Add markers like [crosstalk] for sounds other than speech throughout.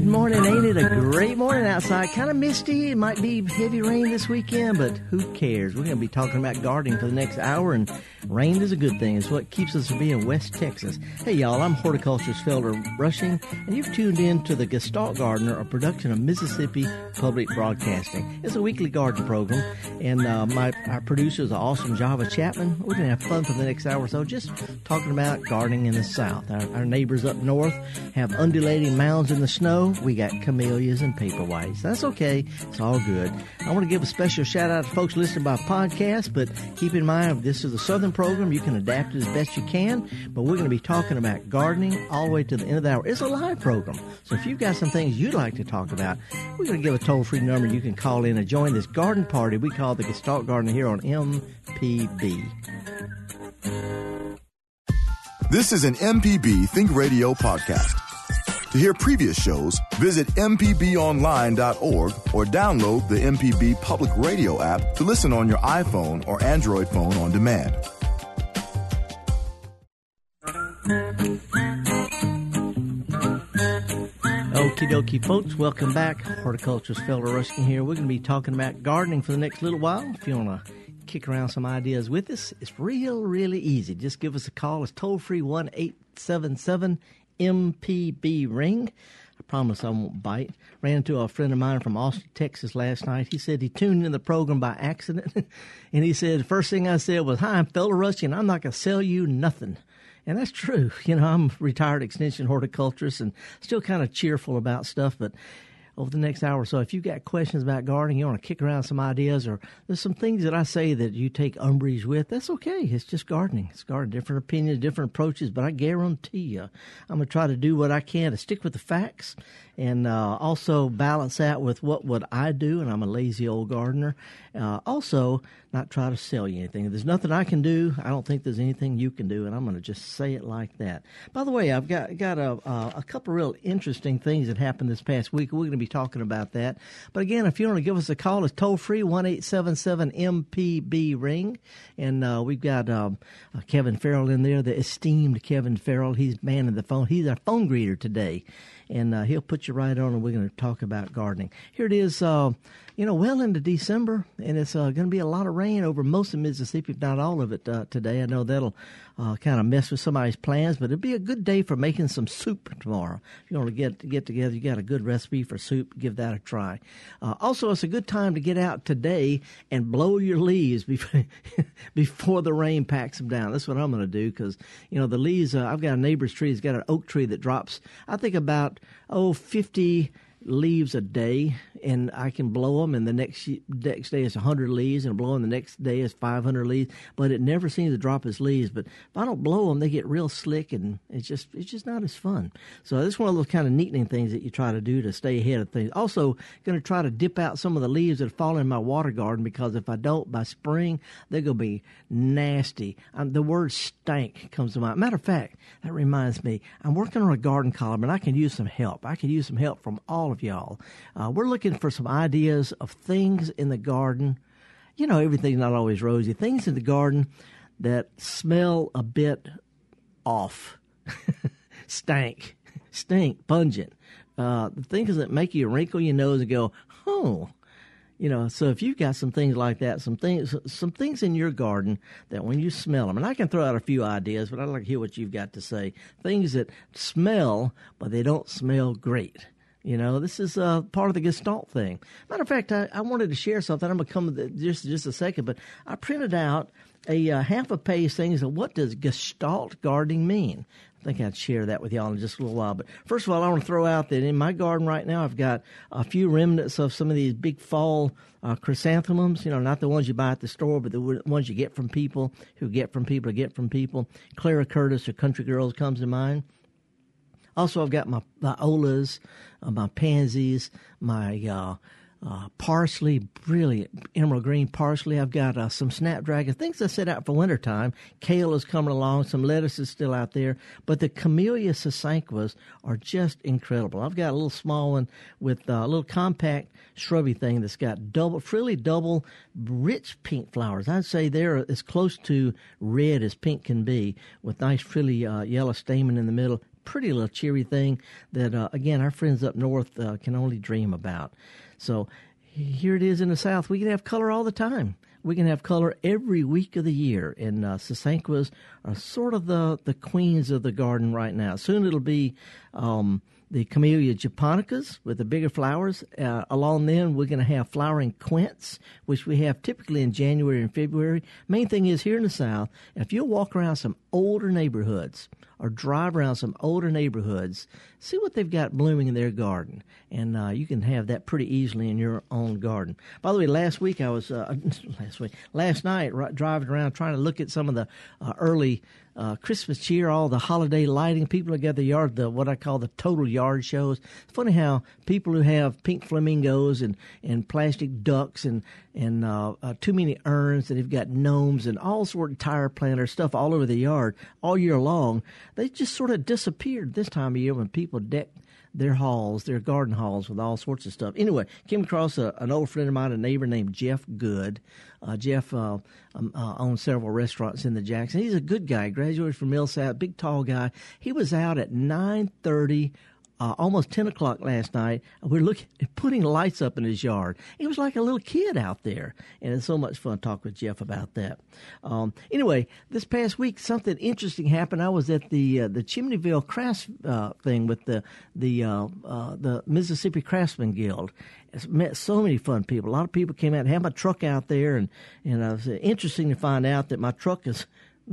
Good morning. Ain't it a great morning outside? Kind of misty. It might be heavy rain this weekend, but who cares? We're going to be talking about gardening for the next hour, and rain is a good thing. It's what keeps us from being West Texas. Hey, y'all, I'm horticulturist Felder Rushing, and you've tuned in to the Gestalt Gardener, a production of Mississippi Public Broadcasting. It's a weekly garden program, and uh, my our producer is awesome Java Chapman. We're going to have fun for the next hour or so, just talking about gardening in the South. Our, our neighbors up north have undulating mounds in the snow we got camellias and paperwhites. That's okay. It's all good. I want to give a special shout out to folks listening by podcast, but keep in mind this is the Southern program. You can adapt it as best you can, but we're going to be talking about gardening all the way to the end of the hour. It's a live program. So if you've got some things you'd like to talk about, we're going to give a toll free number you can call in and join this garden party we call the Gestalt Gardener here on MPB. This is an MPB Think Radio podcast. To hear previous shows, visit MPBOnline.org or download the MPB Public Radio app to listen on your iPhone or Android phone on demand. Okie dokie, folks. Welcome back. Horticulturist Felder Rushing here. We're going to be talking about gardening for the next little while. If you want to kick around some ideas with us, it's real, really easy. Just give us a call. It's toll free 1 877 MPB ring. I promise I won't bite. Ran into a friend of mine from Austin, Texas last night. He said he tuned in the program by accident. [laughs] and he said, first thing I said was, Hi, I'm Felder Rusty, and I'm not going to sell you nothing. And that's true. You know, I'm a retired extension horticulturist and still kind of cheerful about stuff, but over the next hour so. If you've got questions about gardening, you want to kick around some ideas, or there's some things that I say that you take umbrage with, that's okay. It's just gardening. It's gardening. Different opinions, different approaches, but I guarantee you, I'm going to try to do what I can to stick with the facts and uh, also balance that with what would I do, and I'm a lazy old gardener. Uh, also, not try to sell you anything. If there's nothing I can do, I don't think there's anything you can do, and I'm going to just say it like that. By the way, I've got got a, a couple real interesting things that happened this past week. We're going to be talking about that. But again, if you want to give us a call, it's toll free one eight seven seven MPB ring, and uh, we've got um, uh, Kevin Farrell in there, the esteemed Kevin Farrell. He's manning the phone. He's our phone greeter today and uh, he'll put you right on, and we're going to talk about gardening. Here it is, uh, you know, well into December, and it's uh, going to be a lot of rain over most of Mississippi, if not all of it, uh, today. I know that'll uh, kind of mess with somebody's plans, but it'll be a good day for making some soup tomorrow. If you want to get get together, you got a good recipe for soup, give that a try. Uh, also, it's a good time to get out today and blow your leaves before [laughs] before the rain packs them down. That's what I'm going to do because you know the leaves. I've got a neighbor's tree. He's got an oak tree that drops. I think about oh 50 leaves a day, and I can blow them, and the next next day is 100 leaves, and blow them the next day is 500 leaves. But it never seems to drop its leaves. But if I don't blow them, they get real slick, and it's just it's just not as fun. So this is one of those kind of neatening things that you try to do to stay ahead of things. Also, going to try to dip out some of the leaves that fall in my water garden because if I don't by spring, they're going to be nasty. The word stank comes to mind. Matter of fact, that reminds me, I'm working on a garden column, and I can use some help. I can use some help from all all of y'all. Uh, we're looking for some ideas of things in the garden. You know, everything's not always rosy. Things in the garden that smell a bit off, [laughs] stank, stink, pungent. Uh, the things that make you wrinkle your nose and go, oh, you know so if you've got some things like that some things some things in your garden that when you smell them and i can throw out a few ideas but i'd like to hear what you've got to say things that smell but they don't smell great you know, this is uh, part of the Gestalt thing. Matter of fact, I, I wanted to share something. I'm going to come to just just a second, but I printed out a uh, half a page things of what does Gestalt gardening mean. I think I'd share that with y'all in just a little while. But first of all, I want to throw out that in my garden right now, I've got a few remnants of some of these big fall uh, chrysanthemums. You know, not the ones you buy at the store, but the ones you get from people who get from people to get from people. Clara Curtis or Country Girls comes to mind. Also, I've got my violas, uh, my pansies, my uh, uh, parsley, brilliant emerald green parsley. I've got uh, some snapdragon, things I set out for wintertime. Kale is coming along, some lettuce is still out there, but the Camellia sasanquas are just incredible. I've got a little small one with uh, a little compact shrubby thing that's got double, frilly double, rich pink flowers. I'd say they're as close to red as pink can be, with nice frilly uh, yellow stamen in the middle pretty little cheery thing that, uh, again, our friends up north uh, can only dream about. So here it is in the South. We can have color all the time. We can have color every week of the year. And uh, Sasanquas are sort of the, the queens of the garden right now. Soon it'll be um, the Camellia japonicas with the bigger flowers. Uh, along then, we're going to have flowering quince, which we have typically in January and February. Main thing is here in the South, if you'll walk around some older neighborhoods or drive around some older neighborhoods, see what they've got blooming in their garden, and uh, you can have that pretty easily in your own garden. By the way, last week I was uh, [laughs] last week, last night, driving around trying to look at some of the uh, early uh, Christmas cheer, all the holiday lighting. People have got the yard, the what I call the total yard shows. It's funny how people who have pink flamingos and, and plastic ducks and and uh, uh, too many urns that have got gnomes and all sort of tire planters stuff all over the yard all year long. They just sort of disappeared this time of year when people deck their halls, their garden halls with all sorts of stuff. Anyway, came across a, an old friend of mine, a neighbor named Jeff Good. Uh, Jeff uh, um, uh, owns several restaurants in the Jackson. He's a good guy. Graduated from Millsaps, big tall guy. He was out at nine thirty uh, almost 10 o'clock last night. We're looking, putting lights up in his yard. He was like a little kid out there. And it's so much fun to talk with Jeff about that. Um, anyway, this past week, something interesting happened. I was at the, uh, the Chimneyville Crafts, uh, thing with the, the, uh, uh, the Mississippi Craftsman Guild. It's met so many fun people. A lot of people came out and had my truck out there and, and it was interesting to find out that my truck is,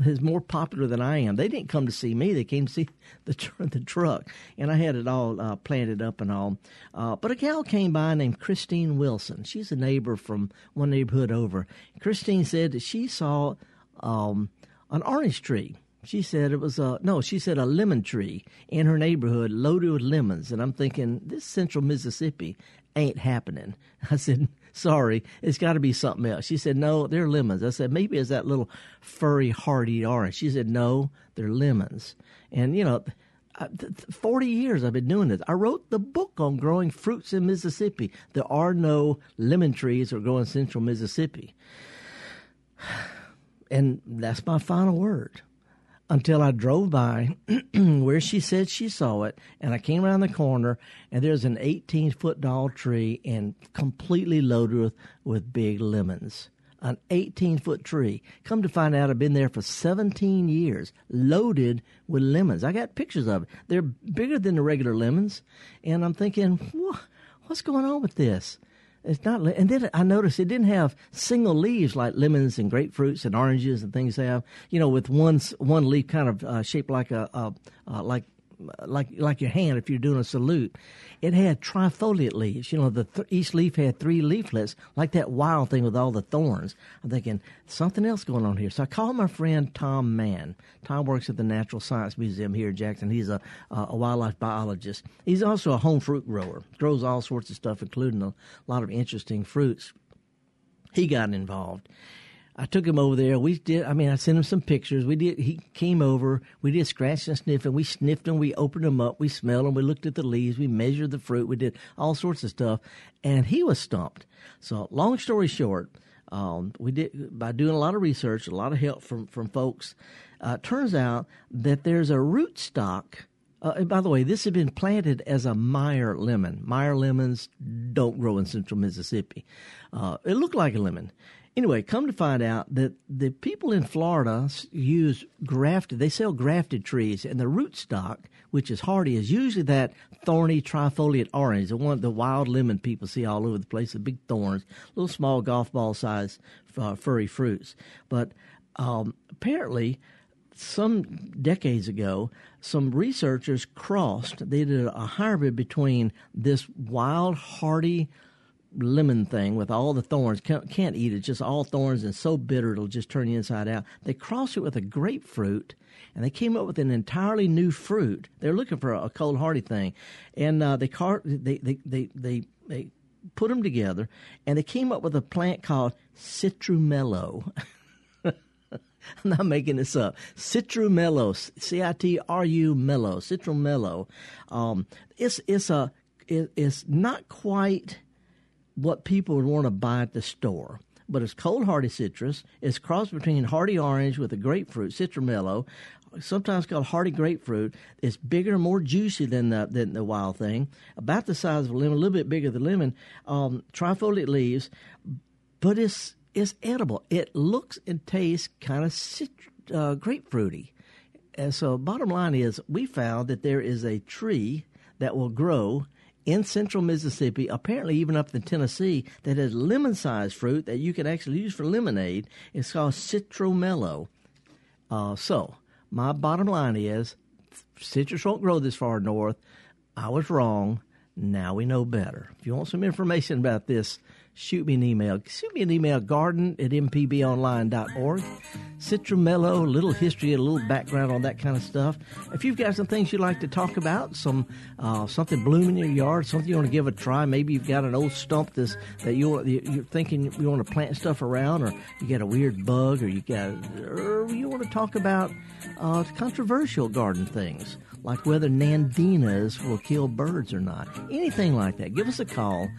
is more popular than I am. They didn't come to see me; they came to see [laughs] the tr- the truck, and I had it all uh, planted up and all. Uh, but a gal came by named Christine Wilson. She's a neighbor from one neighborhood over. Christine said that she saw um, an orange tree. She said it was a no. She said a lemon tree in her neighborhood loaded with lemons, and I'm thinking this Central Mississippi ain't happening. [laughs] I said, sorry, it's got to be something else. She said, no, they're lemons. I said, maybe it's that little furry, hardy orange. She said, no, they're lemons. And, you know, 40 years I've been doing this. I wrote the book on growing fruits in Mississippi. There are no lemon trees that grow in central Mississippi. [sighs] And that's my final word until I drove by [clears throat] where she said she saw it, and I came around the corner, and there's an 18 foot tall tree and completely loaded with, with big lemons. An 18 foot tree. Come to find out, I've been there for 17 years, loaded with lemons. I got pictures of it. They're bigger than the regular lemons, and I'm thinking, what? what's going on with this? It's not, and then I noticed it didn't have single leaves like lemons and grapefruits and oranges and things have. You know, with one one leaf kind of uh, shaped like a, a uh, like like like your hand if you're doing a salute. It had trifoliate leaves. You know, the th- each leaf had three leaflets, like that wild thing with all the thorns. I'm thinking something else going on here. So I called my friend Tom Mann. Tom works at the Natural Science Museum here in Jackson. He's a a wildlife biologist. He's also a home fruit grower. Grows all sorts of stuff, including a lot of interesting fruits. He got involved I took him over there. We did. I mean, I sent him some pictures. We did. He came over. We did scratch and sniff, and we sniffed them. We opened them up. We smelled them. We looked at the leaves. We measured the fruit. We did all sorts of stuff, and he was stumped. So, long story short, um, we did by doing a lot of research, a lot of help from from folks. Uh, turns out that there's a root stock. Uh, by the way, this had been planted as a Meyer lemon. Meyer lemons don't grow in central Mississippi. Uh, it looked like a lemon. Anyway, come to find out that the people in Florida use grafted, they sell grafted trees, and the rootstock, which is hardy, is usually that thorny trifoliate orange, the one the wild lemon people see all over the place, the big thorns, little small golf ball size uh, furry fruits. But um, apparently, some decades ago, some researchers crossed, they did a hybrid between this wild, hardy lemon thing with all the thorns. Can't, can't eat it, just all thorns and so bitter it'll just turn you inside out. They crossed it with a grapefruit and they came up with an entirely new fruit. They're looking for a, a cold hardy thing, and uh, they, car- they, they they they they put them together, and they came up with a plant called citrumello. [laughs] I'm not making this up. Citrumello, C I T R U mellow, citrumello. Um, it's it's a it, it's not quite what people would want to buy at the store. But it's cold hardy citrus. It's crossed between hardy orange with a grapefruit, citrumello. sometimes called hardy grapefruit. It's bigger, more juicy than the than the wild thing, about the size of a lemon, a little bit bigger than lemon. Um, trifoliate leaves, but it's it's edible. It looks and tastes kind of cit- uh, grapefruity. And so, bottom line is, we found that there is a tree that will grow in central Mississippi, apparently even up in Tennessee, that has lemon sized fruit that you can actually use for lemonade. It's called Citrumello. Uh, so, my bottom line is citrus won't grow this far north. I was wrong. Now we know better. If you want some information about this, shoot me an email. Shoot me an email, garden at mpbonline.org. Citrumello, a little history, a little background on that kind of stuff. If you've got some things you'd like to talk about, some uh, something blooming in your yard, something you want to give a try, maybe you've got an old stump that's, that you, you're thinking you want to plant stuff around, or you got a weird bug, or you got, or you want to talk about uh, controversial garden things like whether nandinas will kill birds or not. Anything like that. Give us a call.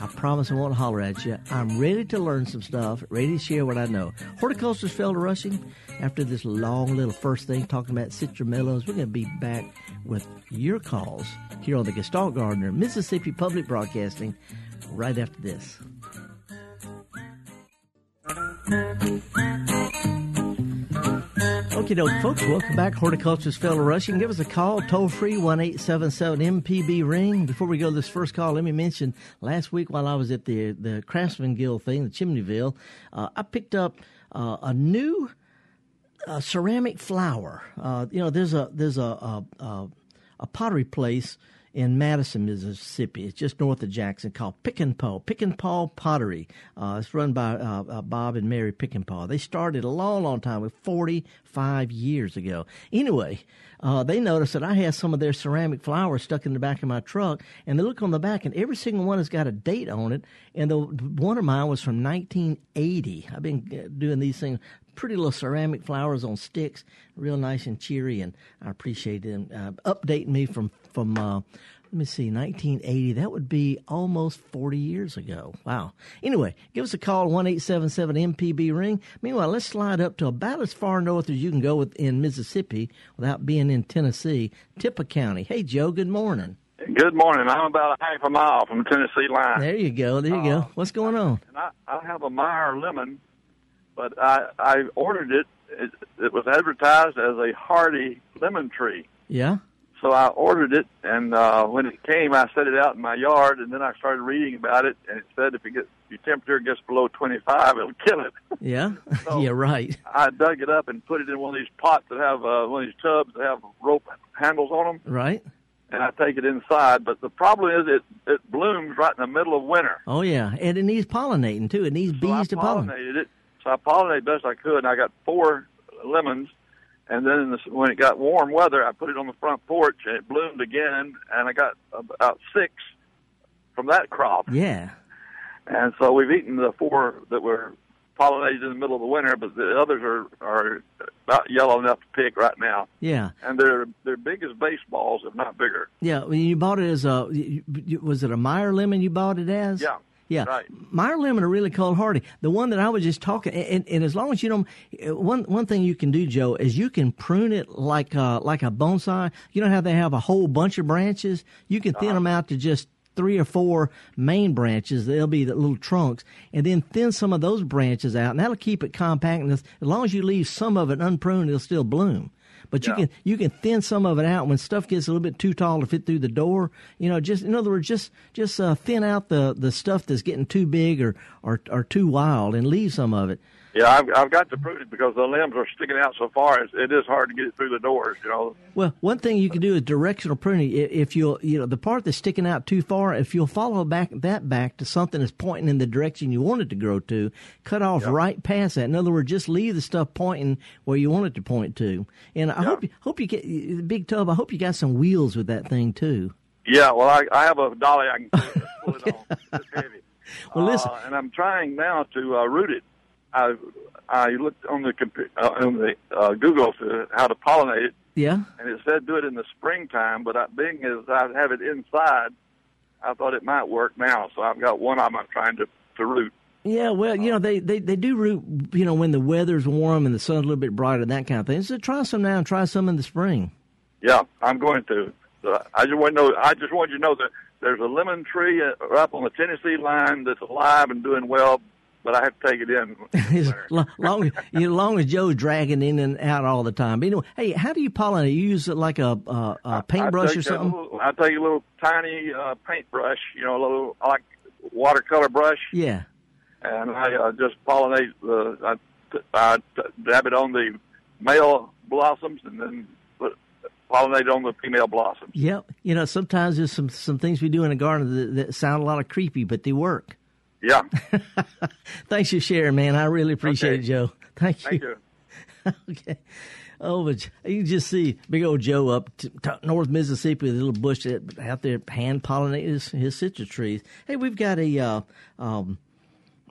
I promise I won't holler at you. I'm ready to learn some stuff, ready to share what I know. Horticulturist to Rushing, after this long little first thing talking about citrumellos, we're going to be back with your calls here on the Gestalt Gardener, Mississippi Public Broadcasting, right after this. Okay, doke, folks, welcome back. Horticulturist Felder Rushing. Give us a call, toll free, one eight seven seven MPB Ring. Before we go to this first call, let me mention last week while I was at the the Craftsman Guild thing, the Chimneyville, uh, I picked up uh, a new uh, ceramic flower. Uh, you know, there's a there's a, a, a pottery place in Madison, Mississippi. It's just north of Jackson called Pickenpaugh. Pick and Paw Pottery. Uh, it's run by uh, uh, Bob and Mary Pickenpaugh. They started a long, long time, with 45 years ago. Anyway, uh, they noticed that I had some of their ceramic flowers stuck in the back of my truck, and they look on the back, and every single one has got a date on it. And the one of mine was from 1980. I've been uh, doing these things pretty little ceramic flowers on sticks, real nice and cheery, and I appreciate them uh, updating me from from uh, let me see, 1980. That would be almost 40 years ago. Wow. Anyway, give us a call, 1877 MPB Ring. Meanwhile, let's slide up to about as far north as you can go in Mississippi without being in Tennessee, Tippah County. Hey, Joe, good morning. Good morning. I'm about a half a mile from the Tennessee line. There you go. There you uh, go. What's going on? I, I have a Meyer lemon, but I, I ordered it. it. It was advertised as a hardy lemon tree. Yeah. So I ordered it, and uh, when it came, I set it out in my yard, and then I started reading about it, and it said if it gets your temperature gets below 25, it'll kill it. Yeah, [laughs] [laughs] so yeah, right. I dug it up and put it in one of these pots that have uh, one of these tubs that have rope handles on them. Right. And I take it inside, but the problem is it it blooms right in the middle of winter. Oh yeah, and it needs pollinating too. It needs so bees I to pollinate. it. So I pollinated best I could, and I got four lemons and then the, when it got warm weather, I put it on the front porch, and it bloomed again, and I got about six from that crop. Yeah. And so we've eaten the four that were pollinated in the middle of the winter, but the others are are about yellow enough to pick right now. Yeah. And they're they're big as baseballs, if not bigger. Yeah. When you bought it as a, was it a Meyer lemon you bought it as? Yeah. Yeah, right. Meyer lemon are really cold hardy. The one that I was just talking, and, and, as long as you don't, one one thing you can do, Joe, is you can prune it like uh, like a bonsai. You know how they have a whole bunch of branches. You can thin uh-huh. them out to just three or four main branches. They'll be the little trunks, and then thin some of those branches out, and that'll keep it compact. And as long as you leave some of it unpruned, it'll still bloom. But yeah. you can you can thin some of it out when stuff gets a little bit too tall to fit through the door. You know, just in other words, just just uh, thin out the the stuff that's getting too big or or or too wild, and leave some of it. Yeah, I've, I've got to prune it because the limbs are sticking out so far. It's, it is hard to get it through the doors, you know. Well, one thing you can do is directional pruning. If you'll, you know, the part that's sticking out too far, if you'll follow back that back to something that's pointing in the direction you want it to grow to, cut off yep. right past that. In other words, just leave the stuff pointing where you want it to point to. And I yep. hope you hope you get the big tub. I hope you got some wheels with that thing too. Yeah, well, I, I have a dolly I can [laughs] pull it on. It's heavy. Well, listen, uh, and I'm trying now to uh, root it. I I looked on the uh, on the uh, Google to how to pollinate it. Yeah. And it said do it in the springtime, but I, being as I have it inside, I thought it might work now. So I've got one of them I'm trying to to root. Yeah, well, you know they, they, they do root. You know when the weather's warm and the sun's a little bit brighter, and that kind of thing. So try some now and try some in the spring. Yeah, I'm going to. So I just want to know. I just want you to know that there's a lemon tree uh, up on the Tennessee line that's alive and doing well, but I have to take it in. [laughs] as long, you know, long as Joe's dragging in and out all the time. But anyway, hey, how do you pollinate? You use it like a, a, a paintbrush or something? Little, I take a little tiny uh, paintbrush, you know, a little like watercolor brush. Yeah. And I uh, just pollinate the. I, I dab it on the male blossoms and then put, pollinate on the female blossoms. Yep. You know, sometimes there's some some things we do in a garden that, that sound a lot of creepy, but they work. Yeah. [laughs] Thanks for sharing, man. I really appreciate okay. it, Joe. Thank you. Thank you. [laughs] okay. Oh, but you can just see big old Joe up North Mississippi with a little bush that out there hand pollinating his, his citrus trees. Hey, we've got a. Uh, um,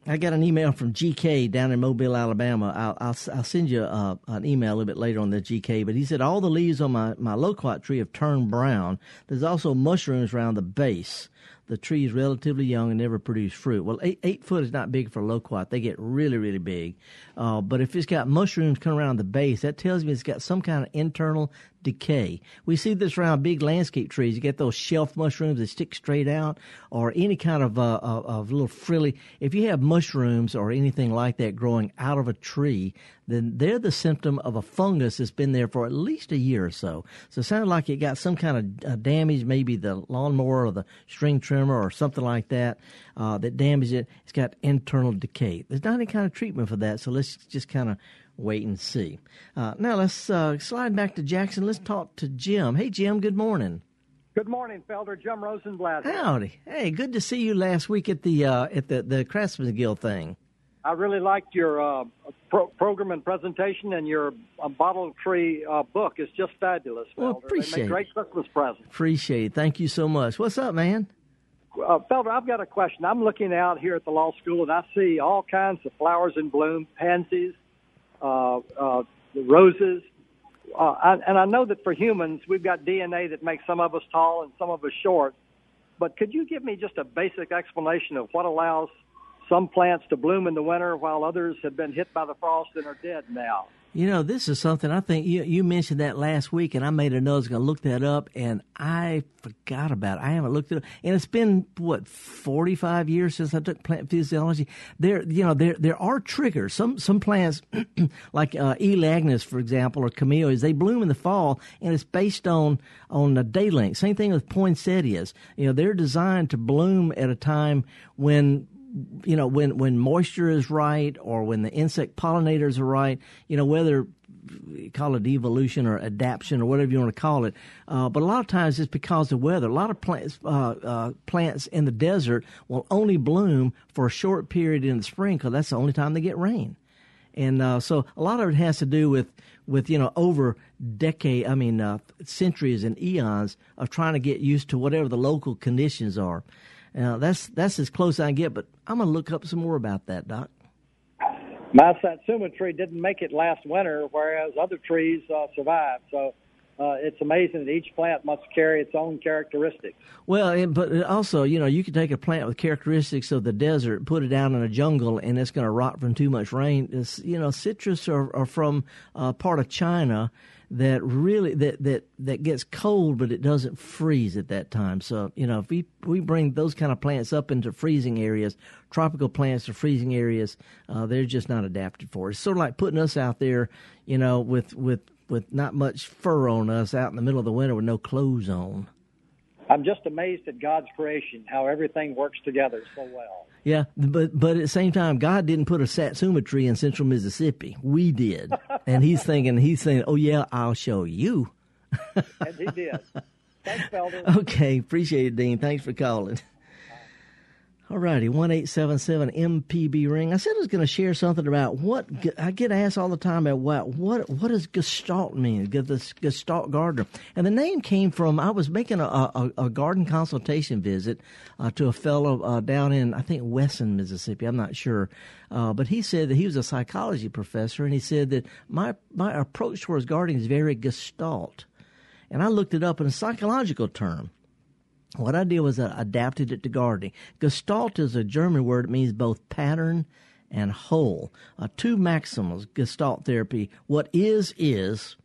I got an email from GK down in Mobile, Alabama. I'll, I'll, I'll send you uh, an email a little bit later on the GK. But he said all the leaves on my, my loquat tree have turned brown. There's also mushrooms around the base the tree is relatively young and never produced fruit. Well, eight, eight foot is not big for loquat. They get really, really big. Uh, but if it's got mushrooms coming around the base, that tells me it's got some kind of internal decay. We see this around big landscape trees. You get those shelf mushrooms that stick straight out, or any kind of uh, of, of little frilly. If you have mushrooms or anything like that growing out of a tree, then they're the symptom of a fungus that's been there for at least a year or so. So it sounds like it got some kind of uh, damage, maybe the lawnmower or the string trimmer or something like that uh, that damaged it. It's got internal decay. There's not any kind of treatment for that, so let's just kind of wait and see. Uh, now let's uh, slide back to Jackson. Let's talk to Jim. Hey, Jim. Good morning. Good morning, Felder. Jim Rosenblatt. Howdy. Hey, good to see you last week at the uh, at the the Craftsman Guild thing. I really liked your uh, pro- program and presentation, and your uh, bottle tree uh, book is just fabulous. Felder. Well, appreciate great Christmas present. Appreciate it. Thank you so much. What's up, man? Uh, Felder, I've got a question. I'm looking out here at the law school, and I see all kinds of flowers in bloom: pansies, uh, uh, roses. Uh, I, and I know that for humans, we've got DNA that makes some of us tall and some of us short. But could you give me just a basic explanation of what allows some plants to bloom in the winter while others have been hit by the frost and are dead now? You know, this is something I think you you mentioned that last week, and I made a note. I was going to look that up, and I forgot about it. I haven't looked it up, and it's been what forty five years since I took plant physiology. There, you know, there there are triggers. Some some plants, [clears throat] like uh, Elaeagnus, for example, or camellias, they bloom in the fall, and it's based on on the day length. Same thing with poinsettias. You know, they're designed to bloom at a time when you know when when moisture is right or when the insect pollinators are right you know whether call it evolution or adaptation or whatever you want to call it uh, but a lot of times it's because of weather. A lot of plants uh, uh, plants in the desert will only bloom for a short period in the spring because that's the only time they get rain. And uh, so a lot of it has to do with with you know over decade I mean uh, centuries and eons of trying to get used to whatever the local conditions are now that's that's as close as I get, but I'm gonna look up some more about that, Doc. My satsuma tree didn't make it last winter, whereas other trees uh, survived. So uh, it's amazing that each plant must carry its own characteristics. Well, but also, you know, you can take a plant with characteristics of the desert, put it down in a jungle, and it's going to rot from too much rain. It's, you know, citrus are, are from uh, part of China that really that that that gets cold but it doesn't freeze at that time so you know if we we bring those kind of plants up into freezing areas tropical plants to freezing areas uh, they're just not adapted for it. it's sort of like putting us out there you know with with with not much fur on us out in the middle of the winter with no clothes on I'm just amazed at God's creation, how everything works together so well. Yeah, but but at the same time, God didn't put a satsuma tree in central Mississippi. We did, and He's thinking, He's saying, "Oh yeah, I'll show you." and He did. [laughs] Thanks, Felder. Okay, appreciate it, Dean. Thanks for calling. All righty, one eight seven seven MPB ring. I said I was going to share something about what I get asked all the time about what what what does Gestalt mean? This Gestalt gardener, and the name came from I was making a a, a garden consultation visit uh, to a fellow uh, down in I think Wesson, Mississippi. I'm not sure, uh, but he said that he was a psychology professor, and he said that my my approach towards gardening is very Gestalt, and I looked it up in a psychological term. What I did was I adapted it to gardening. Gestalt is a German word. It means both pattern and whole. Uh, two maxims, Gestalt therapy. What is, is,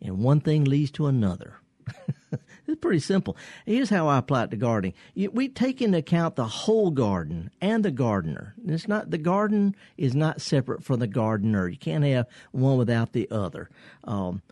and one thing leads to another. [laughs] it's pretty simple. Here's how I apply it to gardening. We take into account the whole garden and the gardener. It's not the garden is not separate from the gardener. You can't have one without the other. Um,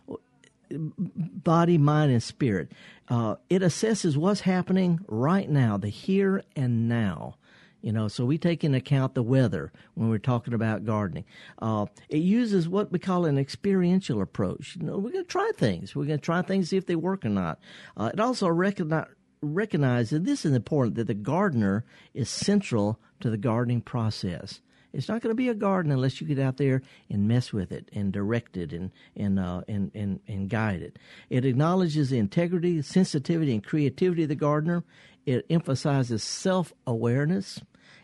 body, mind, and spirit. Uh, it assesses what's happening right now, the here and now. You know, so we take into account the weather when we're talking about gardening. Uh, it uses what we call an experiential approach. You know, we're going to try things. We're going to try things, see if they work or not. Uh, it also recognize, recognizes this is important that the gardener is central to the gardening process. It's not going to be a garden unless you get out there and mess with it and direct it and and uh, and, and and guide it. It acknowledges the integrity, sensitivity, and creativity of the gardener. It emphasizes self awareness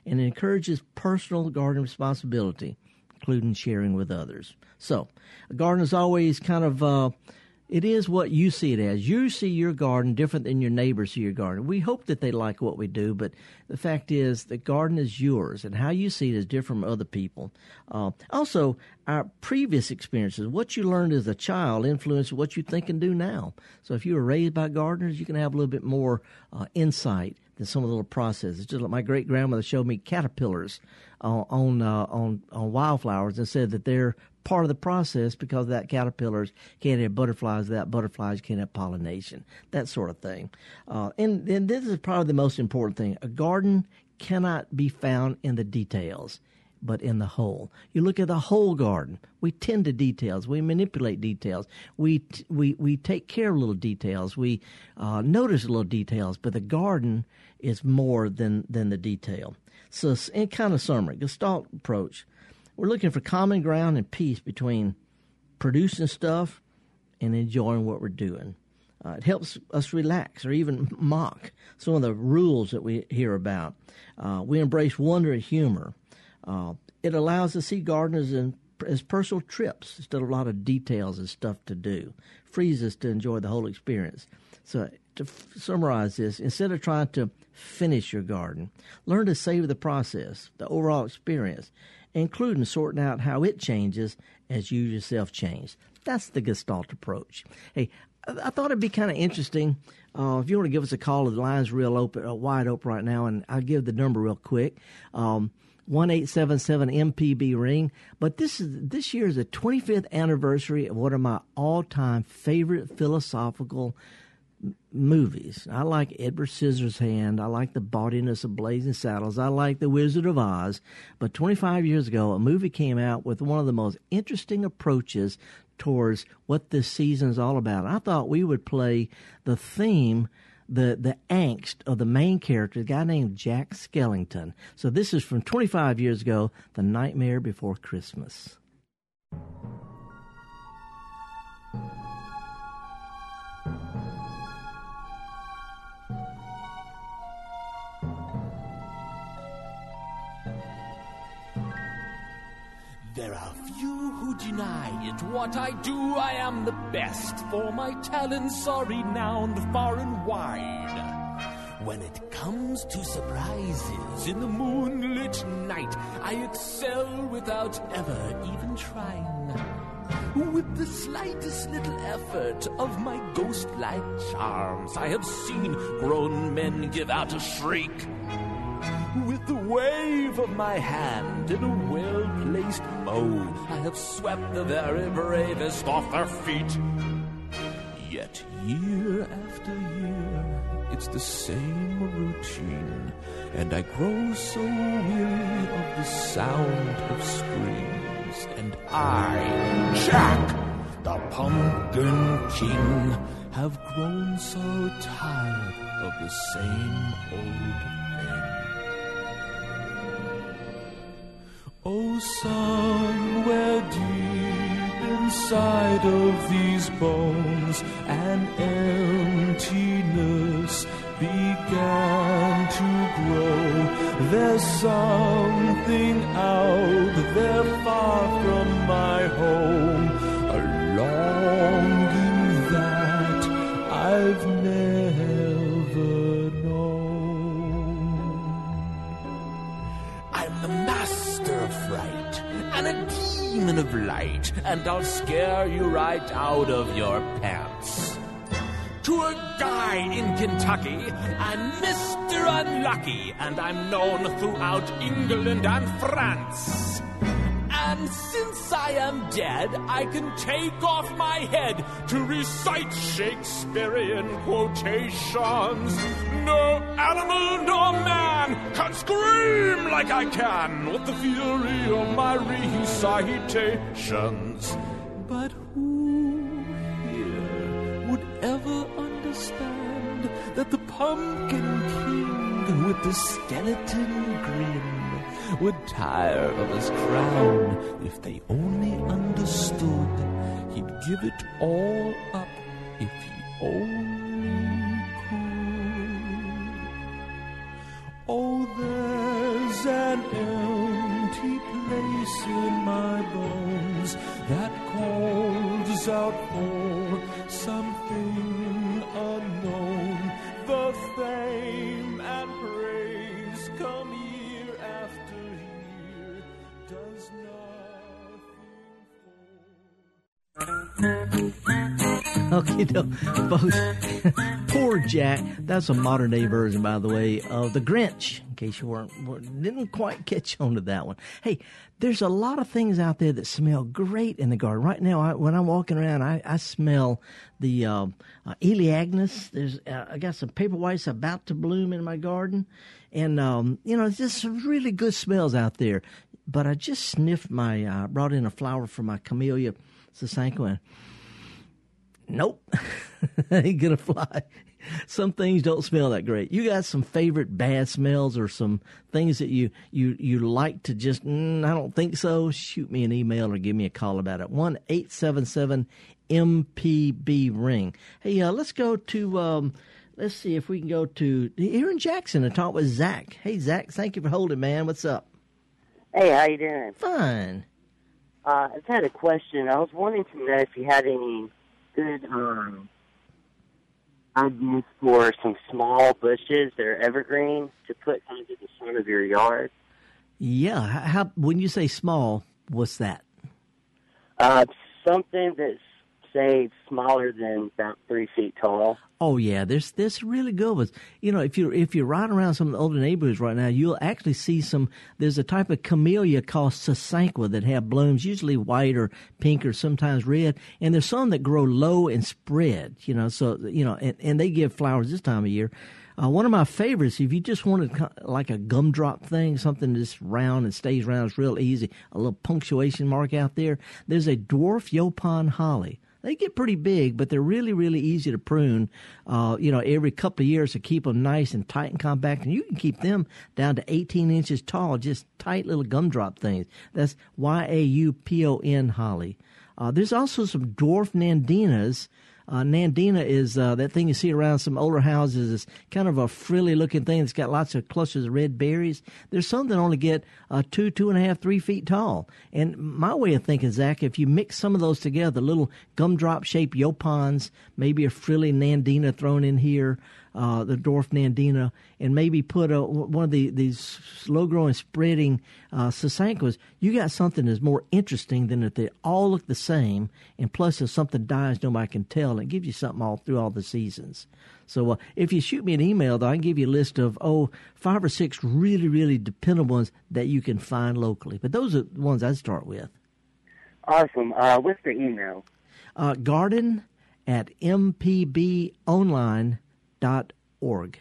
and encourages personal garden responsibility, including sharing with others. So, a garden is always kind of uh, it is what you see it as. You see your garden different than your neighbors see your garden. We hope that they like what we do, but the fact is the garden is yours, and how you see it is different from other people. Uh, also, our previous experiences, what you learned as a child, influences what you think and do now. So if you were raised by gardeners, you can have a little bit more uh, insight than some of the little processes. Just like my great grandmother showed me caterpillars on on, uh, on on wildflowers and said that they're part of the process because that caterpillars can't have butterflies without butterflies can't have pollination, that sort of thing. Uh, and, and this is probably the most important thing. A garden cannot be found in the details but in the whole. You look at the whole garden. We tend to details. We manipulate details. We we we take care of little details. We uh, notice little details. But the garden is more than than the detail. So, in kind of summary, Gestalt approach. We're looking for common ground and peace between producing stuff and enjoying what we're doing. Uh, it helps us relax or even mock some of the rules that we hear about. Uh, we embrace wonder and humor. Uh, it allows us to see gardeners in, as personal trips instead of a lot of details and stuff to do. Frees us to enjoy the whole experience. So, to f- summarize this, instead of trying to finish your garden, learn to savor the process, the overall experience, including sorting out how it changes as you yourself change. That's the Gestalt approach. Hey, I thought it'd be kind of interesting. Uh, if you want to give us a call, the line's real open, uh, wide open right now, and I'll give the number real quick. Um, one eight seven seven MPB ring. But this is this year is the 25th anniversary of one of my all time favorite philosophical movies. I like Edward Scissorhands. I like the bawdiness of Blazing Saddles. I like The Wizard of Oz. But 25 years ago, a movie came out with one of the most interesting approaches towards what this season is all about. I thought we would play the theme the the angst of the main character, a guy named Jack Skellington. So this is from 25 years ago, The Nightmare Before Christmas. There are few who deny it. What I do, I am the best, for my talents are renowned far and wide. When it comes to surprises in the moonlit night, I excel without ever even trying. With the slightest little effort of my ghost like charms, I have seen grown men give out a shriek with the wave of my hand in a well placed bow, I have swept the very bravest off their feet. Yet year after year, it's the same routine, and I grow so weary of the sound of screams. And I, Jack, the Pumpkin King, have grown so tired of the same old somewhere deep inside of these bones, an emptiness began to grow. There's something out there far from my home, and I'll scare you right out of your pants. To a guy in Kentucky, I'm Mr. Unlucky, and I'm known throughout England and France. And since I am dead, I can take off my head to recite Shakespearean quotations. No animal nor man can scream like I can with the fury of my recitations. But who here would ever understand that the Pumpkin King with the skeleton grin would tire of his crown if they only understood he'd give it all up if he only could. Oh, there's an empty place in my bones that calls out for something unknown. The fame Okay, no, folks. [laughs] Poor Jack. That's a modern day version, by the way, of the Grinch. In case you weren't didn't quite catch on to that one. Hey, there's a lot of things out there that smell great in the garden. Right now, I, when I'm walking around, I, I smell the uh, uh, Elaeagnus. There's uh, I got some paper whites about to bloom in my garden, and um, you know, just some really good smells out there. But I just sniffed my. uh, brought in a flower for my Camellia Sasanqua. and nope, [laughs] ain't gonna fly. Some things don't smell that great. You got some favorite bad smells or some things that you you you like to just mm, I don't think so. Shoot me an email or give me a call about it. One eight seven seven MPB ring. Hey, uh, let's go to. Um, let's see if we can go to here in Jackson and talk with Zach. Hey, Zach, thank you for holding, man. What's up? Hey, how you doing? Fine. Uh, I've had a question. I was wanting to know if you had any good um, ideas for some small bushes that are evergreen to put kind of in the front of your yard. Yeah. How, how when you say small, what's that? Uh, something that's say smaller than about three feet tall. Oh yeah, there's there's really good ones. You know, if you if you're ride around some of the older neighborhoods right now, you'll actually see some. There's a type of camellia called sasanqua that have blooms, usually white or pink or sometimes red, and there's some that grow low and spread. You know, so you know, and, and they give flowers this time of year. Uh, one of my favorites, if you just wanted like a gumdrop thing, something that's round and stays round, it's real easy. A little punctuation mark out there. There's a dwarf Yaupon holly. They get pretty big, but they're really, really easy to prune. Uh, you know, every couple of years to keep them nice and tight and compact, and you can keep them down to 18 inches tall, just tight little gumdrop things. That's Y A U P O N holly. Uh, there's also some dwarf nandinas. Uh, nandina is uh, that thing you see around some older houses. It's kind of a frilly looking thing that's got lots of clusters of red berries. There's some that only get uh, two, two and a half, three feet tall. And my way of thinking, Zach, if you mix some of those together, little gumdrop shaped yaupons, maybe a frilly nandina thrown in here, uh, the dwarf nandina, and maybe put a, one of the, these slow growing, spreading uh, sasanquas, you got something that's more interesting than if they all look the same. And plus, if something dies, nobody can tell. It gives you something all through all the seasons. So uh, if you shoot me an email, though, I can give you a list of, oh, five or six really, really dependable ones that you can find locally. But those are the ones I'd start with. Awesome. Uh, what's the email? Uh, garden at mpbonline.org.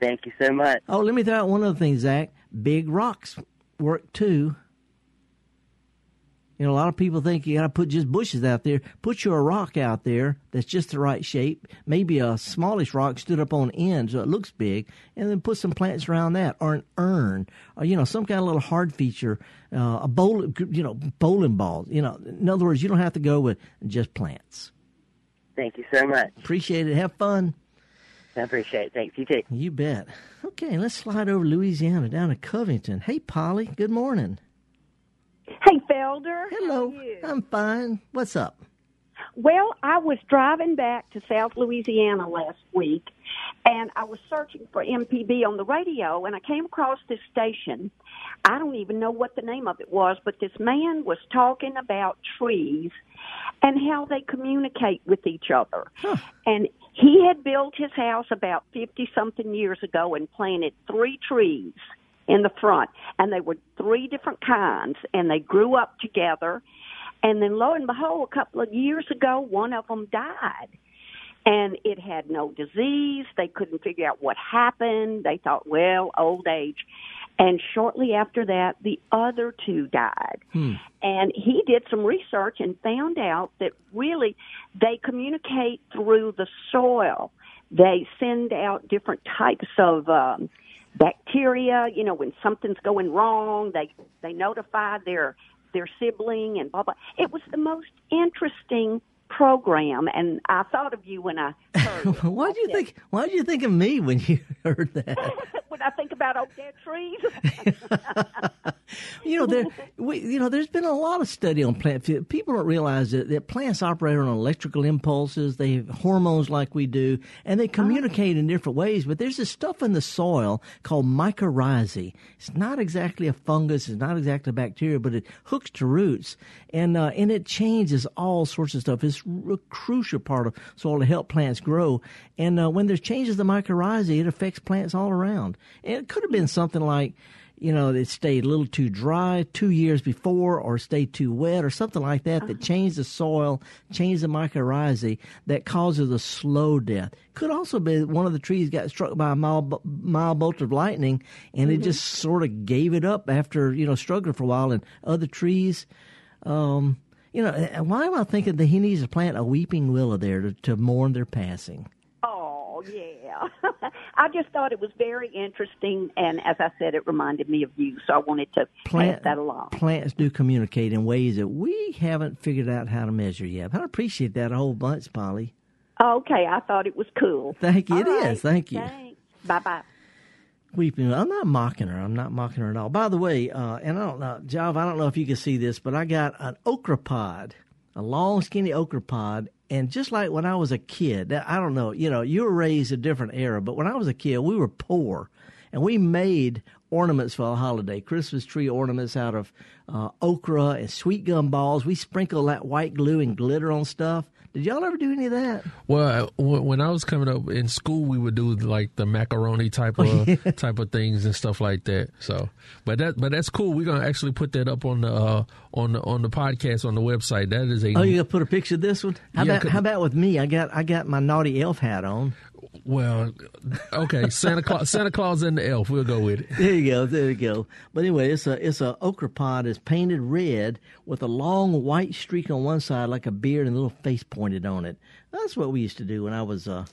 Thank you so much. Oh, let me throw out one other thing, Zach. Big rocks work too. You know, a lot of people think you got to put just bushes out there. Put you a rock out there that's just the right shape. Maybe a smallish rock stood up on end so it looks big, and then put some plants around that, or an urn, or you know, some kind of little hard feature, uh, a bowl, you know, bowling balls. You know, in other words, you don't have to go with just plants. Thank you so much. Appreciate it. Have fun. I appreciate it. Thanks. You too. You bet. Okay, let's slide over Louisiana down to Covington. Hey, Polly. Good morning. Hey, Felder. Hello. How are you? I'm fine. What's up? Well, I was driving back to South Louisiana last week, and I was searching for MPB on the radio, and I came across this station. I don't even know what the name of it was, but this man was talking about trees and how they communicate with each other. Huh. And he had built his house about 50 something years ago and planted three trees in the front, and they were three different kinds, and they grew up together. And then, lo and behold, a couple of years ago, one of them died. And it had no disease. They couldn't figure out what happened. They thought, well, old age. And shortly after that, the other two died. Hmm. And he did some research and found out that really they communicate through the soil. They send out different types of um, bacteria. You know, when something's going wrong, they they notify their their sibling and blah blah. It was the most interesting program, and I thought of you when I heard. [laughs] why do you think? Why did you think of me when you [laughs] heard that? [laughs] when I think about old dead trees. you know, there, we, you know, there's been a lot of study on plant. People don't realize that, that plants operate on electrical impulses. They have hormones like we do, and they communicate in different ways. But there's this stuff in the soil called mycorrhizae. It's not exactly a fungus. It's not exactly a bacteria, but it hooks to roots, and uh, and it changes all sorts of stuff. It's a crucial part of soil to help plants grow. And uh, when there's changes to mycorrhizae, it affects plants all around. And it could have been something like, you know, it stayed a little too dry two years before or stayed too wet or something like that that changed the soil, changed the mycorrhizae that causes a slow death. Could also be one of the trees got struck by a mild, mild bolt of lightning and mm-hmm. it just sort of gave it up after, you know, struggling for a while and other trees, um, you know, why am I thinking that he needs to plant a weeping willow there to, to mourn their passing? Oh, yeah. [laughs] I just thought it was very interesting, and as I said, it reminded me of you, so I wanted to Plant, pass that along. Plants do communicate in ways that we haven't figured out how to measure yet. I appreciate that a whole bunch, Polly. Okay, I thought it was cool. Thank you. All it right. is. Thank you. Bye bye weeping. I'm not mocking her. I'm not mocking her at all. By the way, uh, and I don't know, Jav, I don't know if you can see this, but I got an okra pod, a long, skinny okra pod. And just like when I was a kid, I don't know, you know, you were raised a different era, but when I was a kid, we were poor and we made ornaments for a holiday, Christmas tree ornaments out of uh, okra and sweet gum balls. We sprinkle that white glue and glitter on stuff. Did y'all ever do any of that? Well, when I was coming up in school, we would do like the macaroni type of [laughs] oh, yeah. type of things and stuff like that. So, but that but that's cool. We're gonna actually put that up on the uh, on the on the podcast on the website. That is a oh, you gonna put a picture of this one? How yeah, about how about with me? I got I got my naughty elf hat on. Well, okay, Santa Claus, Santa Claus and the elf. We'll go with it. There you go. There you go. But anyway, it's a it's a okra pod. It's painted red with a long white streak on one side, like a beard, and a little face pointed on it. That's what we used to do when I was uh,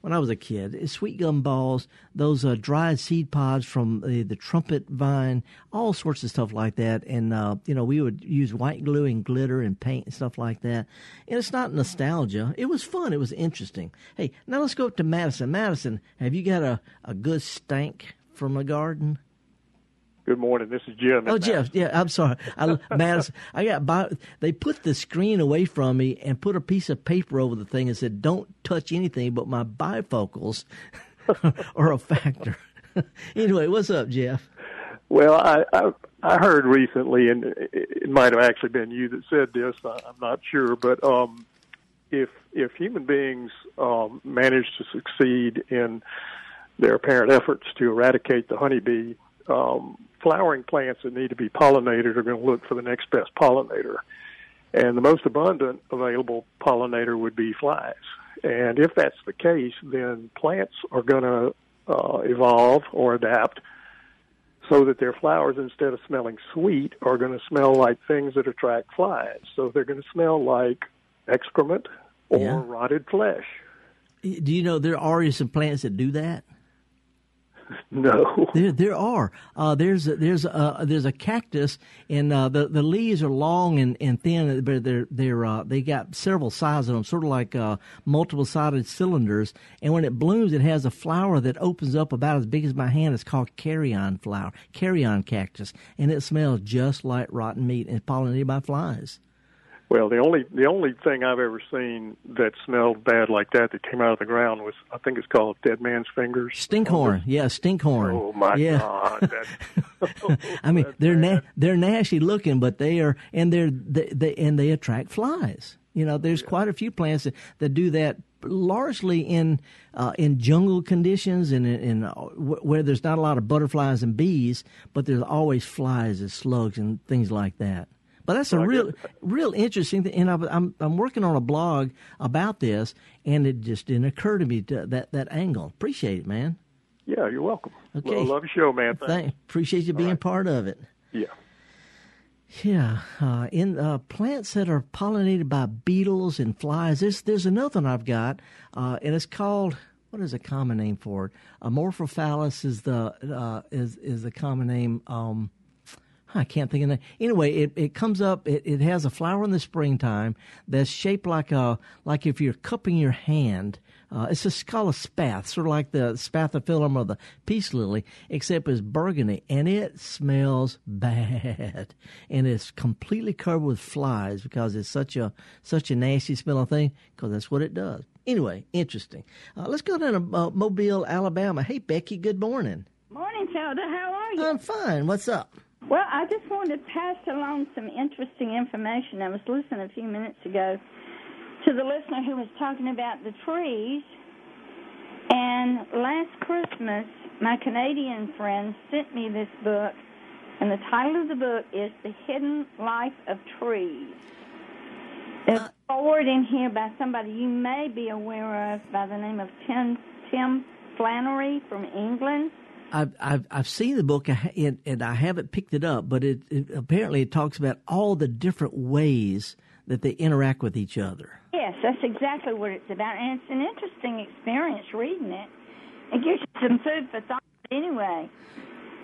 when I was a kid. Sweet gum balls, those uh, dried seed pods from the, the trumpet vine, all sorts of stuff like that. And, uh, you know, we would use white glue and glitter and paint and stuff like that. And it's not nostalgia. It was fun. It was interesting. Hey, now let's go up to Madison. Madison, have you got a, a good stank from a garden? Good morning. This is Jim. Oh, Jeff. Yeah, I'm sorry. I, [laughs] Madison, I got by, they put the screen away from me and put a piece of paper over the thing and said, "Don't touch anything but my bifocals [laughs] are a factor." [laughs] anyway, what's up, Jeff? Well, I, I I heard recently, and it might have actually been you that said this. I'm not sure, but um, if if human beings um, manage to succeed in their apparent efforts to eradicate the honeybee, um, flowering plants that need to be pollinated are going to look for the next best pollinator. And the most abundant available pollinator would be flies. And if that's the case, then plants are going to uh, evolve or adapt so that their flowers, instead of smelling sweet, are going to smell like things that attract flies. So they're going to smell like excrement or yeah. rotted flesh. Do you know there are some plants that do that? [laughs] No, there there are. Uh, there's a, there's a there's a cactus, and uh, the the leaves are long and, and thin, but they're they're uh, they got several sizes of them, sort of like uh, multiple sided cylinders. And when it blooms, it has a flower that opens up about as big as my hand. It's called carrion flower, carrion cactus, and it smells just like rotten meat and pollinated by flies. Well, the only the only thing I've ever seen that smelled bad like that that came out of the ground was I think it's called dead man's fingers. Stinkhorn, yeah, stinkhorn. Oh my yeah. God! That, [laughs] I mean, [laughs] they're na- they're nasty looking, but they are, and they're they, they and they attract flies. You know, there's quite a few plants that, that do that largely in uh, in jungle conditions and in, in uh, wh- where there's not a lot of butterflies and bees, but there's always flies and slugs and things like that. But that's a real, real interesting thing. And I, I'm I'm working on a blog about this, and it just didn't occur to me to, that that angle. Appreciate it, man. Yeah, you're welcome. Okay. Well, love your show, man. Thanks. Thank, appreciate you being part of it. Yeah. Yeah, uh, in uh, plants that are pollinated by beetles and flies. There's there's another one I've got, uh, and it's called what is a common name for it? Amorphophallus is the uh, is is the common name. Um, I can't think of that. Anyway, it, it comes up. It, it has a flower in the springtime that's shaped like a like if you're cupping your hand. Uh, it's a called a spathe, sort of like the spathiphyllum of the peace lily, except it's burgundy, and it smells bad, and it's completely covered with flies because it's such a such a nasty smelling thing. Because that's what it does. Anyway, interesting. Uh, let's go down to uh, Mobile, Alabama. Hey, Becky. Good morning. Morning, Felder. How are you? I'm fine. What's up? Well, I just wanted to pass along some interesting information. I was listening a few minutes ago to the listener who was talking about the trees. And last Christmas, my Canadian friend sent me this book, and the title of the book is The Hidden Life of Trees. There's a uh, forward in here by somebody you may be aware of by the name of Tim, Tim Flannery from England. I've I've I've seen the book and, and I haven't picked it up, but it, it apparently it talks about all the different ways that they interact with each other. Yes, that's exactly what it's about, and it's an interesting experience reading it. It gives you some food for thought anyway.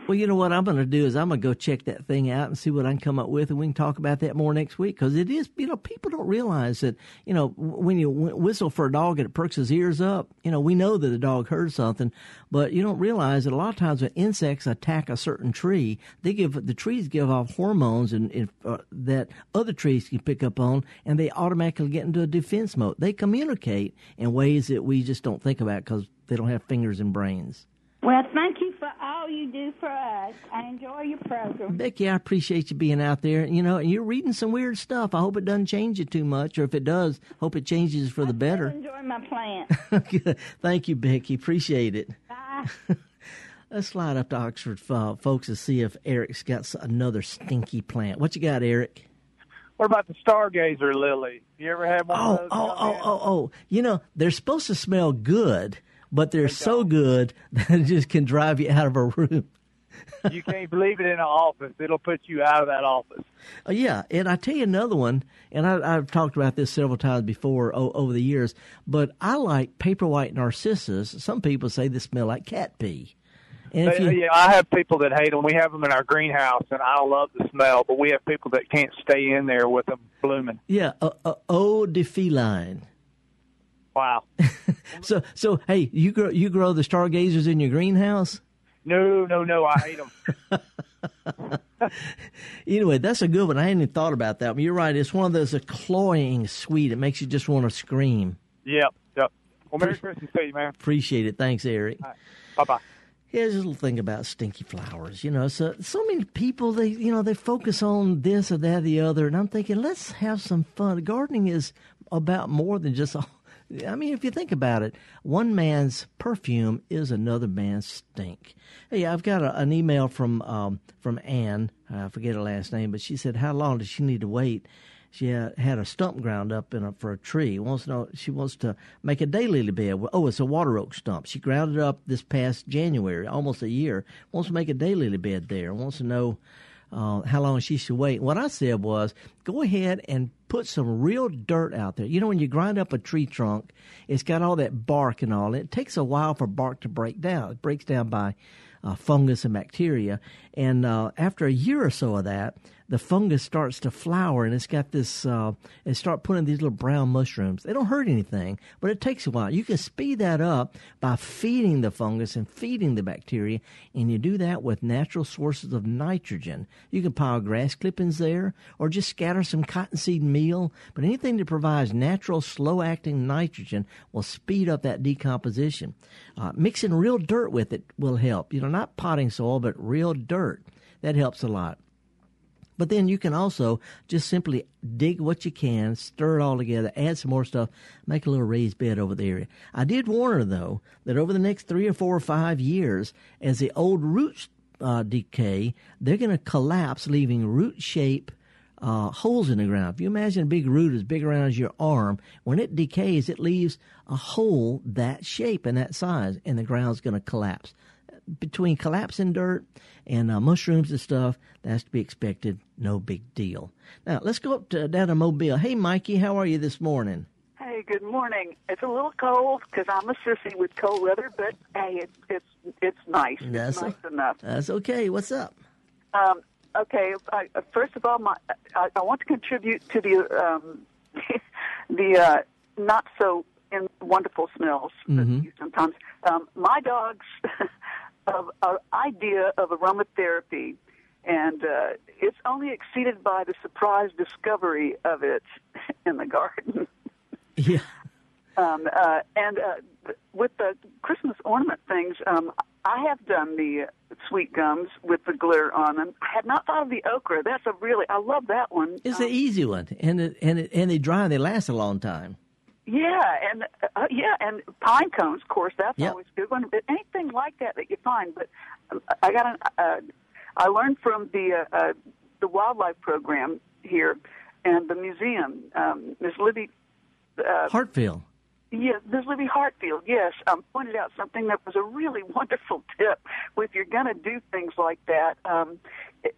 Well, you know what I'm going to do is I'm going to go check that thing out and see what I can come up with, and we can talk about that more next week because it is, you know, people don't realize that, you know, when you whistle for a dog and it perks his ears up, you know, we know that the dog heard something, but you don't realize that a lot of times when insects attack a certain tree, they give the trees give off hormones and, uh, that other trees can pick up on, and they automatically get into a defense mode. They communicate in ways that we just don't think about because they don't have fingers and brains. Well, thank you for all you do for us. I enjoy your program. Becky, I appreciate you being out there. You know, and you're reading some weird stuff. I hope it doesn't change you too much, or if it does, hope it changes for the better. enjoy my plant. [laughs] Thank you, Becky. Appreciate it. Bye. [laughs] Let's slide up to Oxford, uh, folks, and see if Eric's got another stinky plant. What you got, Eric? What about the stargazer lily? You ever had one Oh, of those? oh, oh, oh, oh. You know, they're supposed to smell good, but they're so good [laughs] that it just can drive you out of a room. you can't believe it in an office. It'll put you out of that office. Oh, yeah, and I tell you another one, and I, I've talked about this several times before o- over the years, but I like paper white narcissus. Some people say they smell like cat pee. And They- you, yeah, I have people that hate them. We have them in our greenhouse, and I love the smell. But we have people that can't stay in there with them blooming. yeah, uh, uh, eau de feline. Wow. [laughs] So, so hey, you grow you grow the stargazers in your greenhouse. No, no, no. I hate them. [laughs] Anyway, that's a good one. I hadn't even thought about that. But you're right. It's one of those cloying sweet. It makes you just want to scream. yep, yep. Well, Merry Christmas to you, man. Appreciate it. Thanks, Eric. Bye bye. Here's a little thing about stinky flowers. You know, so so many people they you know they focus on this or that or the other, and I'm thinking let's have some fun. Gardening is about more than just. [laughs] I mean, if you think about it, one man's perfume is another man's stink. Hey, I've got a, an email from um, from Ann. I forget her last name, but she said, "How long does she need to wait?" She had, had a stump ground up in a, for a tree. Wants to know she wants to make a daylily bed. Oh, it's a water oak stump. She ground it up this past January, almost a year. Wants to make a daylily bed there. Wants to know uh, how long she should wait. What I said was, go ahead and put some real dirt out there. You know, when you grind up a tree trunk, it's got all that bark and all. It takes a while for bark to break down. It breaks down by uh, fungus and bacteria. And uh, after a year or so of that, the fungus starts to flower and it's got this uh, and start putting these little brown mushrooms. They don't hurt anything but it takes a while. You can speed that up by feeding the fungus and feeding the bacteria and you do that with natural sources of nitrogen. You can pile grass clippings there or just scatter some cottonseed meal but anything that provides natural slow acting nitrogen will speed up that decomposition. Uh, mixing real dirt with it will help. You know not potting soil but real dirt that helps a lot but then you can also just simply dig what you can, stir it all together, add some more stuff, make a little raised bed over the area. I did warn her, though, that over the next three or four or five years, as the old roots uh, decay, they're going to collapse, leaving root shape uh, holes in the ground. If you imagine a big root as big around as your arm, when it decays, it leaves a hole that shape and that size, and the ground's going to collapse between collapsing dirt and uh, mushrooms and stuff, that's to be expected. No big deal. Now let's go up to down to Mobile. Hey, Mikey, how are you this morning? Hey, good morning. It's a little cold because I'm a sissy with cold weather, but hey, it, it's it's nice. That's it's nice a, enough. That's okay. What's up? Um, okay, I, uh, first of all, my I, I want to contribute to the um, [laughs] the uh, not so in wonderful smells Mhm. sometimes. Um, my dogs [laughs] of uh, idea of aromatherapy, and uh, it's only exceeded by the surprise discovery of it [laughs] in the garden. [laughs] Yeah. Um, uh, and uh, with the Christmas ornament things, um, I have done the sweet gums with the glitter on them. I had not thought of the okra. That's a really I love that one. It's an easy one, and it, and it, and they dry and they last a long time. Yeah, and uh, yeah, and pine cones, of course, that's Yep. always a good one. But anything like that that you find. But um, I got an. Uh, I learned from the uh, uh, the wildlife program here and the museum. Um, Ms. Libby. Uh, Hartfield. Yes, Ms. Libby Hartfield, yes, um, pointed out something that was a really [laughs] wonderful tip. If you're going to do things like that, um,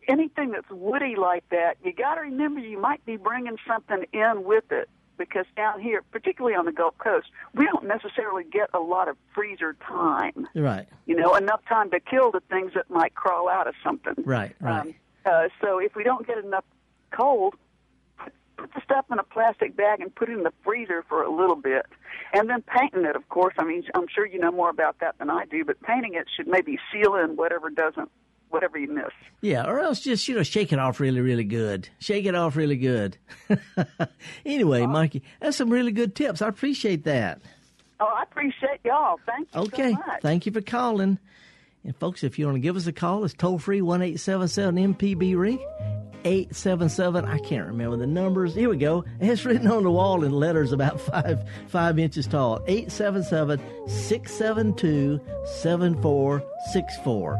anything that's woody like that, you got to remember you might be bringing something in with it. Because down here, particularly on the Gulf Coast, we don't necessarily get a lot of freezer time. Right. You know, enough time to kill the things that might crawl out of something. Right. Right. Um, uh, so if we don't get enough cold, put, put the stuff in a plastic bag and put it in the freezer for a little bit. And then painting it, of course. I mean, I'm sure you know more about that than I do, but painting it should maybe seal in whatever doesn't, whatever you miss. Yeah, or else just you know shake it off really, really good. Shake it off really good. [laughs] anyway, Mikey, that's some really good tips. I appreciate that. Oh, I appreciate y'all. Thank you Okay, so much. thank you for calling. And folks, if you want to give us a call, it's toll free one eight seven seven MPB ring. 877 I can't remember the numbers. Here we go. It's written on the wall in letters about five five inches tall. 877 672 7464.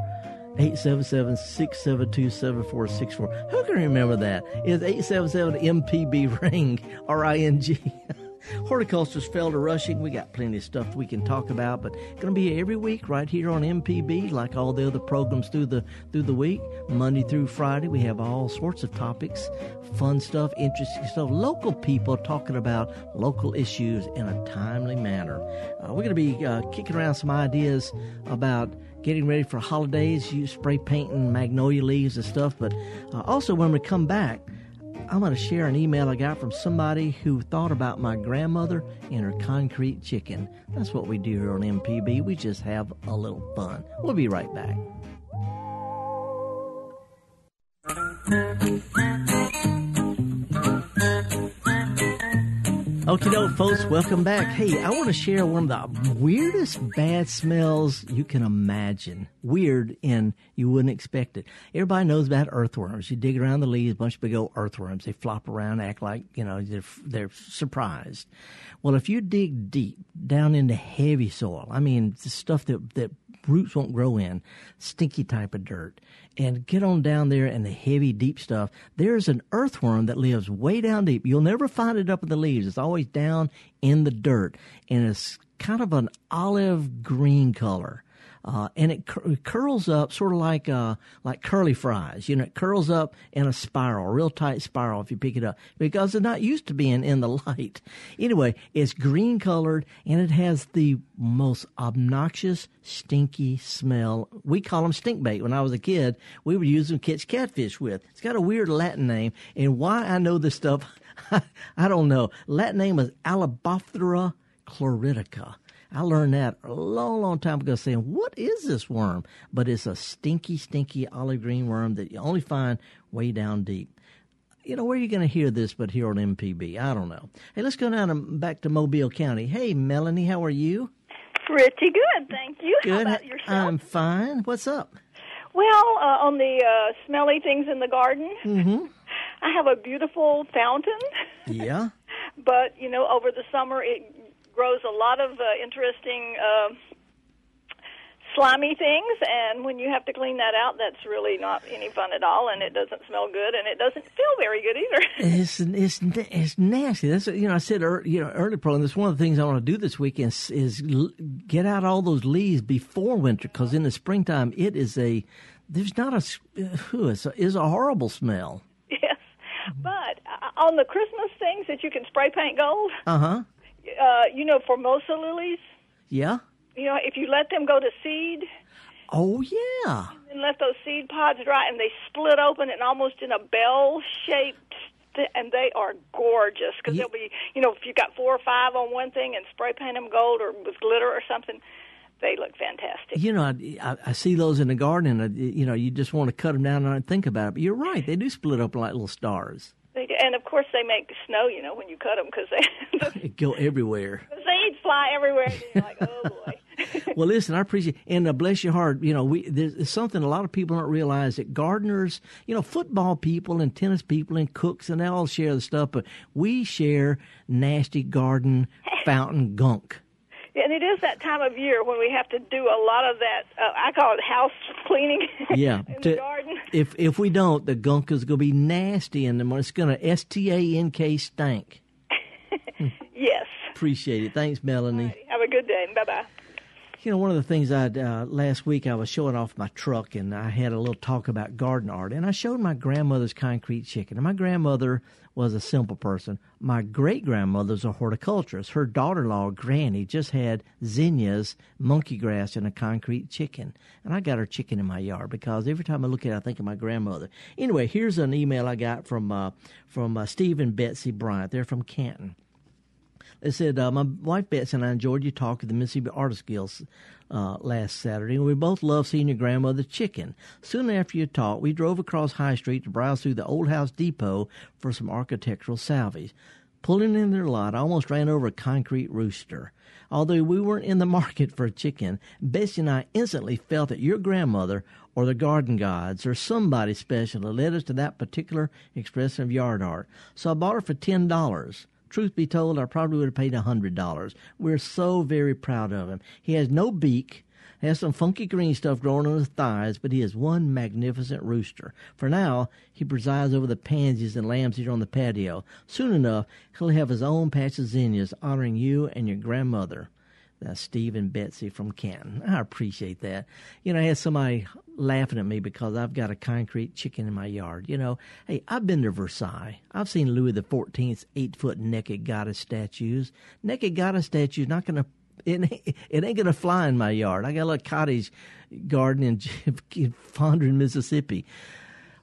877 672 7464. Who can remember that? It's 877 MPB [laughs] ring, R I N G. [laughs] Horticulture's Felder Rushing. We got plenty of stuff we can talk about, but going to be every week right here on MPB, like all the other programs through the through the week, Monday through Friday. We have all sorts of topics, fun stuff, interesting stuff, local people talking about local issues in a timely manner. Uh, we're going to be uh, kicking around some ideas about getting ready for holidays. You spray painting magnolia leaves and stuff, but uh, also when we come back. I'm going to share an email I got from somebody who thought about my grandmother and her concrete chicken. That's what we do here on MPB. We just have a little fun. We'll be right back. Okay, doke, folks, welcome back. Hey, I want to share one of the weirdest bad smells you can imagine. Weird, and you wouldn't expect it. Everybody knows about earthworms. You dig around the leaves, a bunch of big old earthworms. They flop around, act like you know they're they're surprised. Well, if you dig deep down into heavy soil, I mean the stuff that that roots won't grow in, stinky type of dirt, and get on down there in the heavy, deep stuff, there's an earthworm that lives way down deep. You'll never find it up in the leaves. It's always down in the dirt, and it's kind of an olive green color. Uh, and it, cur- it curls up sort of like uh, like curly fries. You know, it curls up in a spiral, a real tight spiral if you pick it up because it's not used to being in the [laughs] light. Anyway, it's green colored and it has the most obnoxious, stinky smell. We call them stink bait. When I was a kid, we would use them to catch catfish with. It's got a weird Latin name, and why I know this stuff, [laughs] I don't know. Latin name is Allolobophora chlorotica. I learned that a long, long time ago saying, what is this worm? But it's a stinky, stinky olive green worm that you only find way down deep. You know, where are you going to hear this but here on MPB? I don't know. Hey, let's go down to, back to Mobile County. Hey, Melanie, how are you? Pretty good, thank you. How Good. about yourself? I'm fine. What's up? well, uh, on the uh, smelly things in the garden, Mm-hmm. [laughs] I have a beautiful fountain, Yeah. [laughs] but you know, over the summer it grows a lot of uh, interesting uh, slimy things, and when you have to clean that out, that's really not any fun at all, and it doesn't smell good, and it doesn't feel very good either. [laughs] It's it's it's nasty. That's you know I said ear- you know early program. That's one of the things I want to do this weekend is, is l- get out all those leaves before winter because in the springtime it is a there's not a s- it's a, it's a horrible smell. yes, but uh, on the Christmas things that you can spray paint gold, Uh huh. Uh, you know, Formosa lilies. Yeah. You know, if you let them go to seed, Oh yeah. and let those seed pods dry, and they split open and almost in a bell shaped, and they are gorgeous because they'll be, you know, if you got four or five on one thing and spray paint them gold or with glitter or something, they look fantastic. You know, I, I, I see those in the garden, and I, you know, you just want to cut them down and think about it. But you're right; they do split up like little stars. They do. And of course, they make snow, you know, when you cut them because they [laughs] [laughs] They go everywhere. [laughs] the seeds fly everywhere. And you're like, oh boy. well, listen, I appreciate and uh, bless your heart. You know, we there's there's something a lot of people don't realize that gardeners, you know, football people and tennis people and cooks and they all share the stuff, but we share nasty garden fountain gunk. And it is that time of year when we have to do a lot of that. Uh, I call it house [laughs] cleaning. Yeah, [laughs] in to- the garden. if if we don't, the gunk is going to be nasty in the morning. it's going to S T A N K stank. [laughs] Yes. Appreciate it. Thanks, Melanie. Have a good day. Bye bye. You know, one of the things I uh, last week I was showing off my truck, and I had a little talk about garden art, and I showed my grandmother's concrete chicken. And my grandmother was a simple person. My great grandmother's a horticulturist. Her daughter-in-law, Granny, just had zinnias, monkey grass, and a concrete chicken. And I got her chicken in my yard because every time I look at it, I think of my grandmother. Anyway, here's an email I got from uh, from uh, Steve and Betsy Bryant. They're from Canton. They said, uh, My wife Betsy and I enjoyed your talk at the Mississippi Artists Guild uh, last Saturday, and we both loved seeing your grandmother's chicken. Soon after your talk, we drove across High Street to browse through the Old House Depot for some architectural salvage. Pulling in their lot, I almost ran over a concrete rooster. Although we weren't in the [laughs] market for a chicken, Betsy and I instantly felt that your grandmother or the garden gods or somebody special had led us to that particular expression of yard art. So I bought her for ten dollars. Truth be told, I probably would have paid a hundred dollars. We're so very proud of him. He has no beak, has some funky green stuff growing on his thighs, but he is one magnificent rooster. For now, he presides over the pansies and lambs here on the patio. Soon enough, he'll have his own patch of zinnias honoring you and your grandmother. That's Steve and Betsy from Canton. I appreciate that. You know, I had somebody laughing at me because I've got a concrete chicken in my yard. You know, hey, I've been to Versailles. I've seen Louis Fourteenth's eight foot naked goddess statues. Naked goddess statues not going [laughs] to it ain't, it ain't gonna fly in my yard. I got a little cottage garden in, in [laughs] Fondren, Mississippi.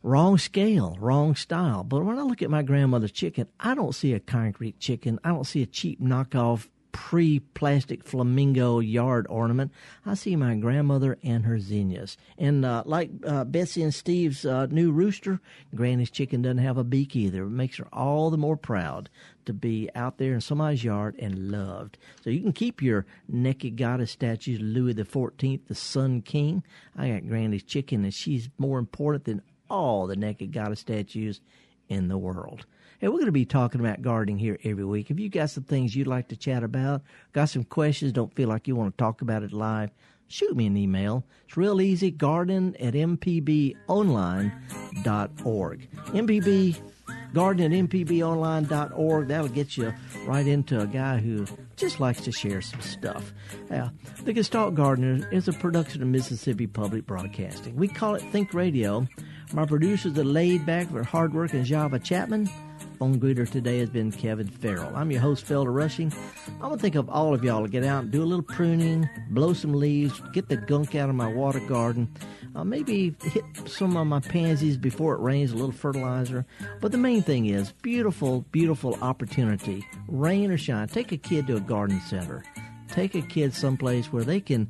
Wrong scale, wrong style. But when I look at my grandmother's chicken, I don't see a concrete chicken. I don't see a cheap knockoff pre-plastic flamingo yard ornament. I see my grandmother and her zinnias. And uh, like uh, Betsy and Steve's uh, new rooster, Granny's chicken doesn't have a beak either. It makes her all the more proud to be out there in somebody's yard and loved. So you can keep your naked goddess statues, Louis the Fourteenth, the Sun King. I got Granny's chicken, and she's more important than all the naked goddess statues in the world. We're going to be talking about gardening here every week. If you got some things you'd like to chat about, got some questions, don't feel like you want to talk about it live, shoot me an email. It's real easy, garden at mpbonline.org. MPB garden at mpbonline.org. That'll get you right into a guy who just likes to share some stuff. Uh, the Gestalt Gardener is a production of Mississippi Public Broadcasting. We call it Think Radio. My producers are laid back, but hardworking Java Chapman. Phone greeter today has been Kevin Farrell. I'm your host, Felder Rushing. I'm going to think of all of y'all to get out and do a little pruning, blow some leaves, get the gunk out of my water garden, uh, maybe hit some of my pansies before it rains, a little fertilizer. But the main thing is beautiful, beautiful opportunity. Rain or shine, take a kid to a garden center. Take a kid someplace where they can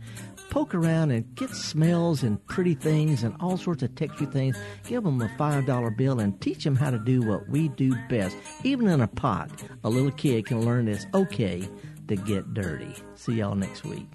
poke around and get smells and pretty things and all sorts of texture things. Give them a $5 bill and teach them how to do what we do best. Even in a pot, a little kid can learn it's okay to get dirty. See y'all next week.